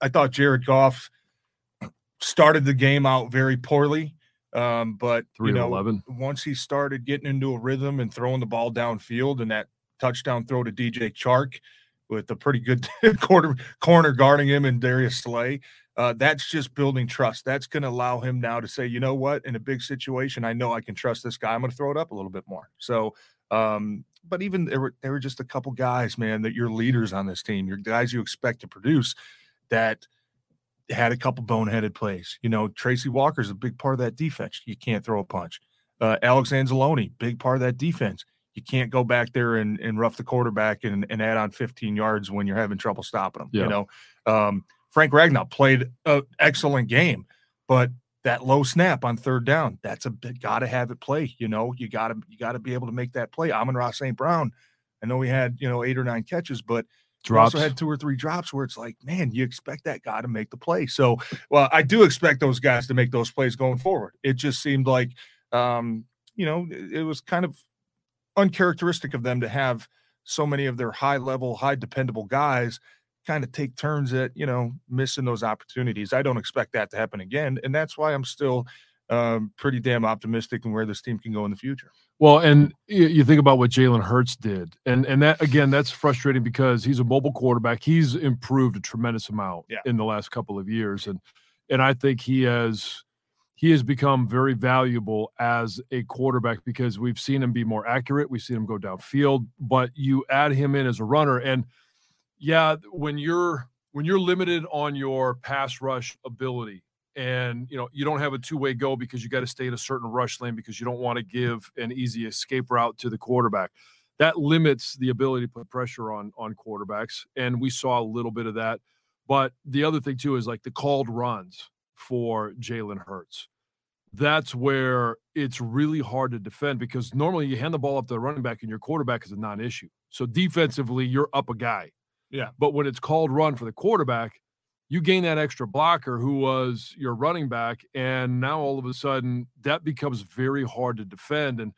I thought Jared Goff started the game out very poorly. Um, but Three you know, 11. once he started getting into a rhythm and throwing the ball downfield and that touchdown throw to DJ Chark with a pretty good quarter corner guarding him and Darius Slay, uh, that's just building trust. That's going to allow him now to say, you know what, in a big situation, I know I can trust this guy. I'm going to throw it up a little bit more. So, um, but even there were there were just a couple guys, man, that you're leaders on this team. You're guys you expect to produce that had a couple boneheaded plays. You know, Tracy Walker's a big part of that defense. You can't throw a punch. Uh, Alex Anzalone, big part of that defense. You can't go back there and, and rough the quarterback and, and add on 15 yards when you're having trouble stopping them. Yeah. You know, um, Frank Ragnow played an excellent game, but that low snap on third down, that's a bit got to have it play. You know, you got to you got to be able to make that play. Amon-Ra St. Brown, I know he had you know eight or nine catches, but Drops. also had two or three drops where it's like, man, you expect that guy to make the play. So, well, I do expect those guys to make those plays going forward. It just seemed like, um, you know, it, was kind of uncharacteristic of them to have so many of their high level, high dependable guys kind of take turns at, you know, missing those opportunities. I don't expect that to happen again. And that's why I'm still um, pretty damn optimistic in where this team can go in the future. Well, and you, think about what Jalen Hurts did, and and that again, that's frustrating because he's a mobile quarterback. He's improved a tremendous amount Yeah. in the last couple of years, and and I think he has he has become very valuable as a quarterback because we've seen him be more accurate. We've seen him go downfield, but you add him in as a runner, and yeah, when you're when you're limited on your pass rush ability and you know you don't have a two-way go because you got to stay in a certain rush lane because you don't want to give an easy escape route to the quarterback. That limits the ability to put pressure on on quarterbacks and we saw a little bit of that. But the other thing too is like the called runs for Jalen Hurts. That's where it's really hard to defend because normally you hand the ball up to the running back and your quarterback is a non-issue. So defensively you're up a guy. Yeah. but when it's called run for the quarterback you gain that extra blocker who was your running back and now all of a sudden that becomes very hard to defend and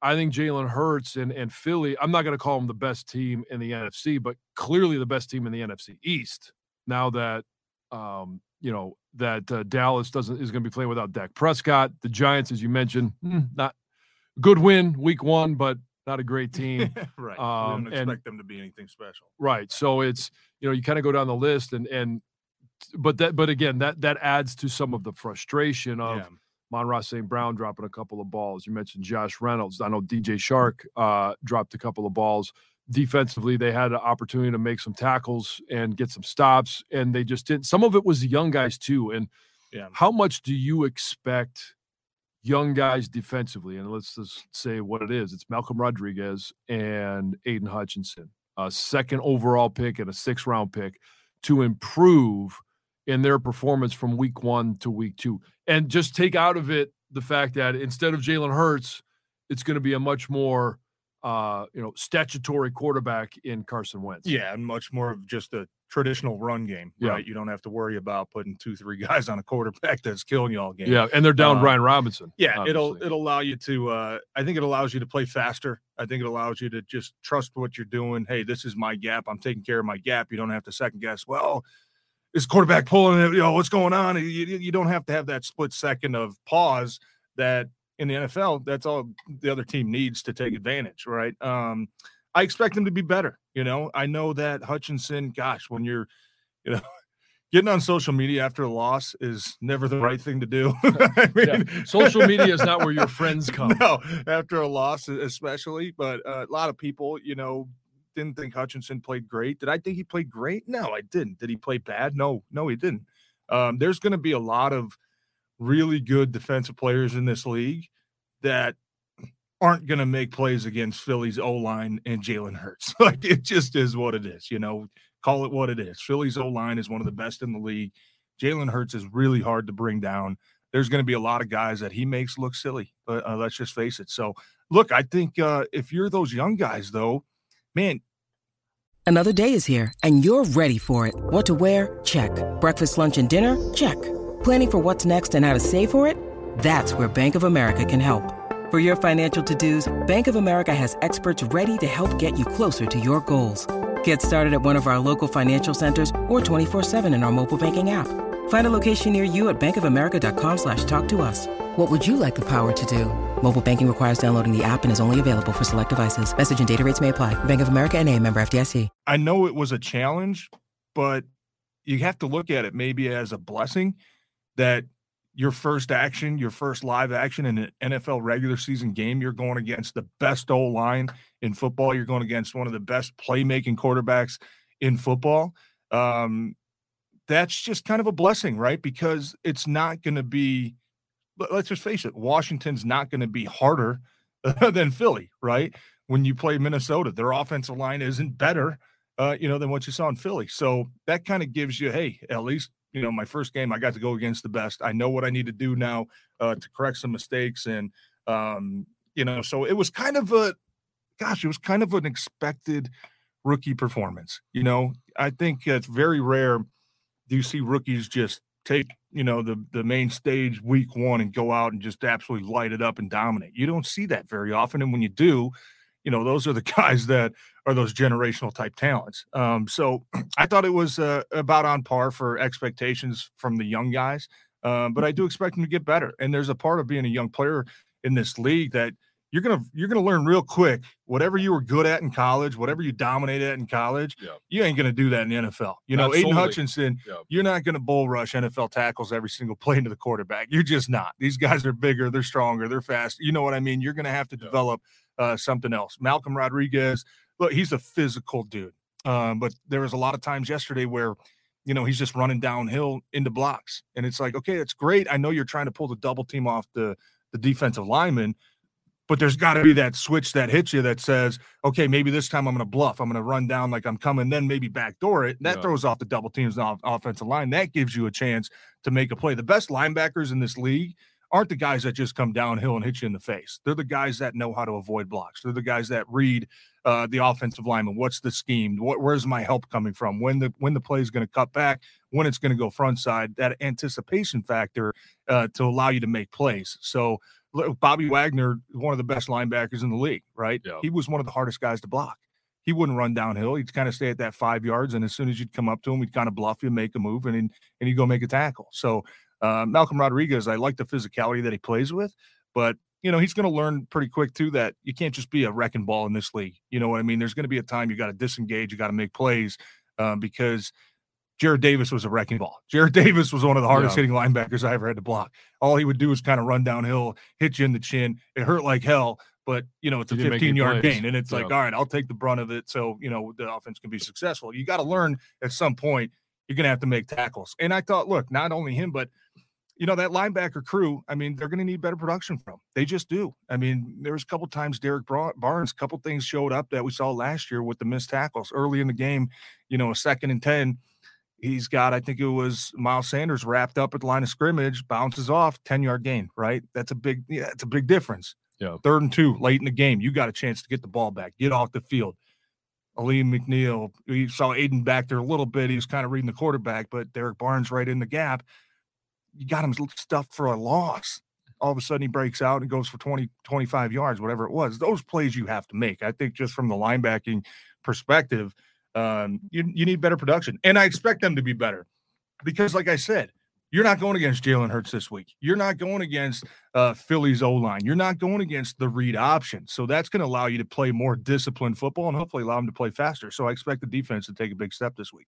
i think jalen hurts and, and philly i'm not going to call them the best team in the nfc but clearly the best team in the nfc east now that um, you know that uh, dallas doesn't is going to be playing without dak prescott. The giants as you mentioned hmm, not good win week one but not a great team right. Um, we don't and- expect them to be anything special. Right. So it's you know you kind of go down the list and and but that but again that that adds to some of the frustration of Yeah. Amon-Ra St. Brown dropping a couple of balls. You mentioned Josh Reynolds. I know DJ Chark uh, dropped a couple of balls. Defensively, they had an opportunity to make some tackles and get some stops, and they just didn't. Some of it was the young guys too. And Yeah. how much do you expect young guys defensively? And let's just say what it is. It's Malcolm Rodriguez and Aidan Hutchinson, a second overall pick and a sixth round pick to improve in their performance from week one to week two. And just take out of it the fact that instead of Jalen Hurts, it's going to be a much more uh, you know, statutory quarterback in Carson Wentz. Yeah, and much more of just a traditional run game, Yeah. right? You don't have to worry about putting two, three guys on a quarterback that's killing you all game. Yeah, and they're down Uh, Brian Robinson. Yeah, it'll it'll allow you to. Uh, I think it allows you to play faster. I think it allows you to just trust what you're doing. Hey, this is my gap. I'm taking care of my gap. You don't have to second guess. Well, is quarterback pulling it? You know what's going on? You, you you don't have to have that split second of pause that in the NFL. That's all the other team needs to take advantage, right? Um, I expect them to be better. You know, I know that Hutchinson, gosh, when you're, you know, getting on social media after a loss is never the right thing to do. I mean, yeah. Social media is not where your friends come. No, after a loss, especially. But uh, a lot of people, you know, didn't think Hutchinson played great. Did I think he played great? No, I didn't. Did he play bad? No, no, he didn't. Um, there's going to be a lot of really good defensive players in this league that aren't going to make plays against Philly's O line and Jalen Hurts. like it just is what it is. You know, call it what it is. Philly's O line is one of the best in the league. Jalen Hurts is really hard to bring down. There's going to be a lot of guys that he makes look silly. But uh, let's just face it. So, look, I think uh, if you're those young guys, though, man. Another day is here, and you're ready for it. What to wear? Check. Breakfast, lunch, and dinner? Check. Planning for what's next and how to save for it? That's where Bank of America can help. For your financial to-dos, Bank of America has experts ready to help get you closer to your goals. Get started at one of our local financial centers or 24-7 in our mobile banking app. Find a location near you at bankofamerica.com slash talk to us. What would you like the power to do? Mobile banking requires downloading the app and is only available for select devices. Message and data rates may apply. Bank of America and a member FDIC. I know it was a challenge, but you have to look at it maybe as a blessing that – your first action, your first live action in an NFL regular season game, you're going against the best O line in football. You're going against one of the best playmaking quarterbacks in football. Um, that's just kind of a blessing, right? Because it's not going to be, let's just face it, Washington's not going to be harder than Philly, right? When you play Minnesota, their offensive line isn't better, uh, you know, than what you saw in Philly. So that kind of gives you, hey, at least you know my first game i got to go against the best. I know what i need to do now uh, to correct some mistakes and um, you know so it was kind of a gosh it was kind of an expected rookie performance you know? I think it's very rare do you see rookies just take you know the the main stage week one and go out and just absolutely light it up and dominate. You don't see that very often and when you do you know, those are the guys that are those generational type talents. Um, so I thought it was uh, about on par for expectations from the young guys, um, but I do expect them to get better. And there's a part of being a young player in this league that you're gonna you're gonna learn real quick. Whatever you were good at in college, whatever you dominated at in college, yeah. you ain't gonna do that in the NFL. You know, Aidan Hutchinson, yeah. you're not gonna bull rush NFL tackles every single play into the quarterback. You're just not. These guys are bigger, they're stronger, they're fast. You know what I mean? You're gonna have to yeah. develop uh, something else. Malcolm Rodriguez, look, he's a physical dude. Um, but there was a lot of times yesterday where, you know, he's just running downhill into blocks. And it's like, okay, it's great. I know you're trying to pull the double team off the, the defensive lineman, but there's got to be that switch that hits you that says, okay, maybe this time I'm going to bluff. I'm going to run down like I'm coming, then maybe backdoor it. That yeah. throws off the double teams off offensive line. That gives you a chance to make a play. The best linebackers in this league aren't the guys that just come downhill and hit you in the face. They're the guys that know how to avoid blocks. They're the guys that read uh, the offensive lineman. What's the scheme? What, where's my help coming from? When the when the play is going to cut back? When it's going to go front side? That anticipation factor uh, to allow you to make plays. So Bobby Wagner, one of the best linebackers in the league, right? Yeah. He was one of the hardest guys to block. He wouldn't run downhill. He'd kind of stay at that five yards, and as soon as you'd come up to him, he'd kind of bluff you, make a move, and and he'd go make a tackle. So uh, Malcolm Rodriguez, I like the physicality that he plays with, but you know he's going to learn pretty quick too that you can't just be a wrecking ball in this league. You know what I mean? There's going to be a time you got to disengage, you got to make plays um, because Jarrad Davis was a wrecking ball. Jarrad Davis was one of the hardest yeah. hitting linebackers I ever had to block. All he would do is kind of run downhill, hit you in the chin. It hurt like hell, but you know it's a 15 yard gain, and it's yeah. like, all right, I'll take the brunt of it, so you know the offense can be successful. You got to learn at some point you're going to have to make tackles. And I thought, look, not only him, but you know that linebacker crew. I mean, they're going to need better production from. They just do. I mean, there was a couple times Derrick Barnes, a couple things showed up that we saw last year with the missed tackles early in the game. You know, a second and ten. He's got, I think it was Miles Sanders wrapped up at the line of scrimmage, bounces off, 10 yard gain, right? That's a big, yeah, it's a big difference. Yeah. Third and two late in the game. You got a chance to get the ball back, get off the field. Alim McNeill, we saw Aidan back there a little bit. He was kind of reading the quarterback, but Derrick Barnes right in the gap you got him stuffed for a loss. All of a sudden he breaks out and goes for 20, 25 yards, whatever it was. Those plays you have to make. I think just from the linebacking perspective, um, you, you need better production. And I expect them to be better because, like I said, You're not going against Jalen Hurts this week. You're not going against uh, Philly's O line. You're not going against the read option. So that's going to allow you to play more disciplined football and hopefully allow them to play faster. So I expect the defense to take a big step this week.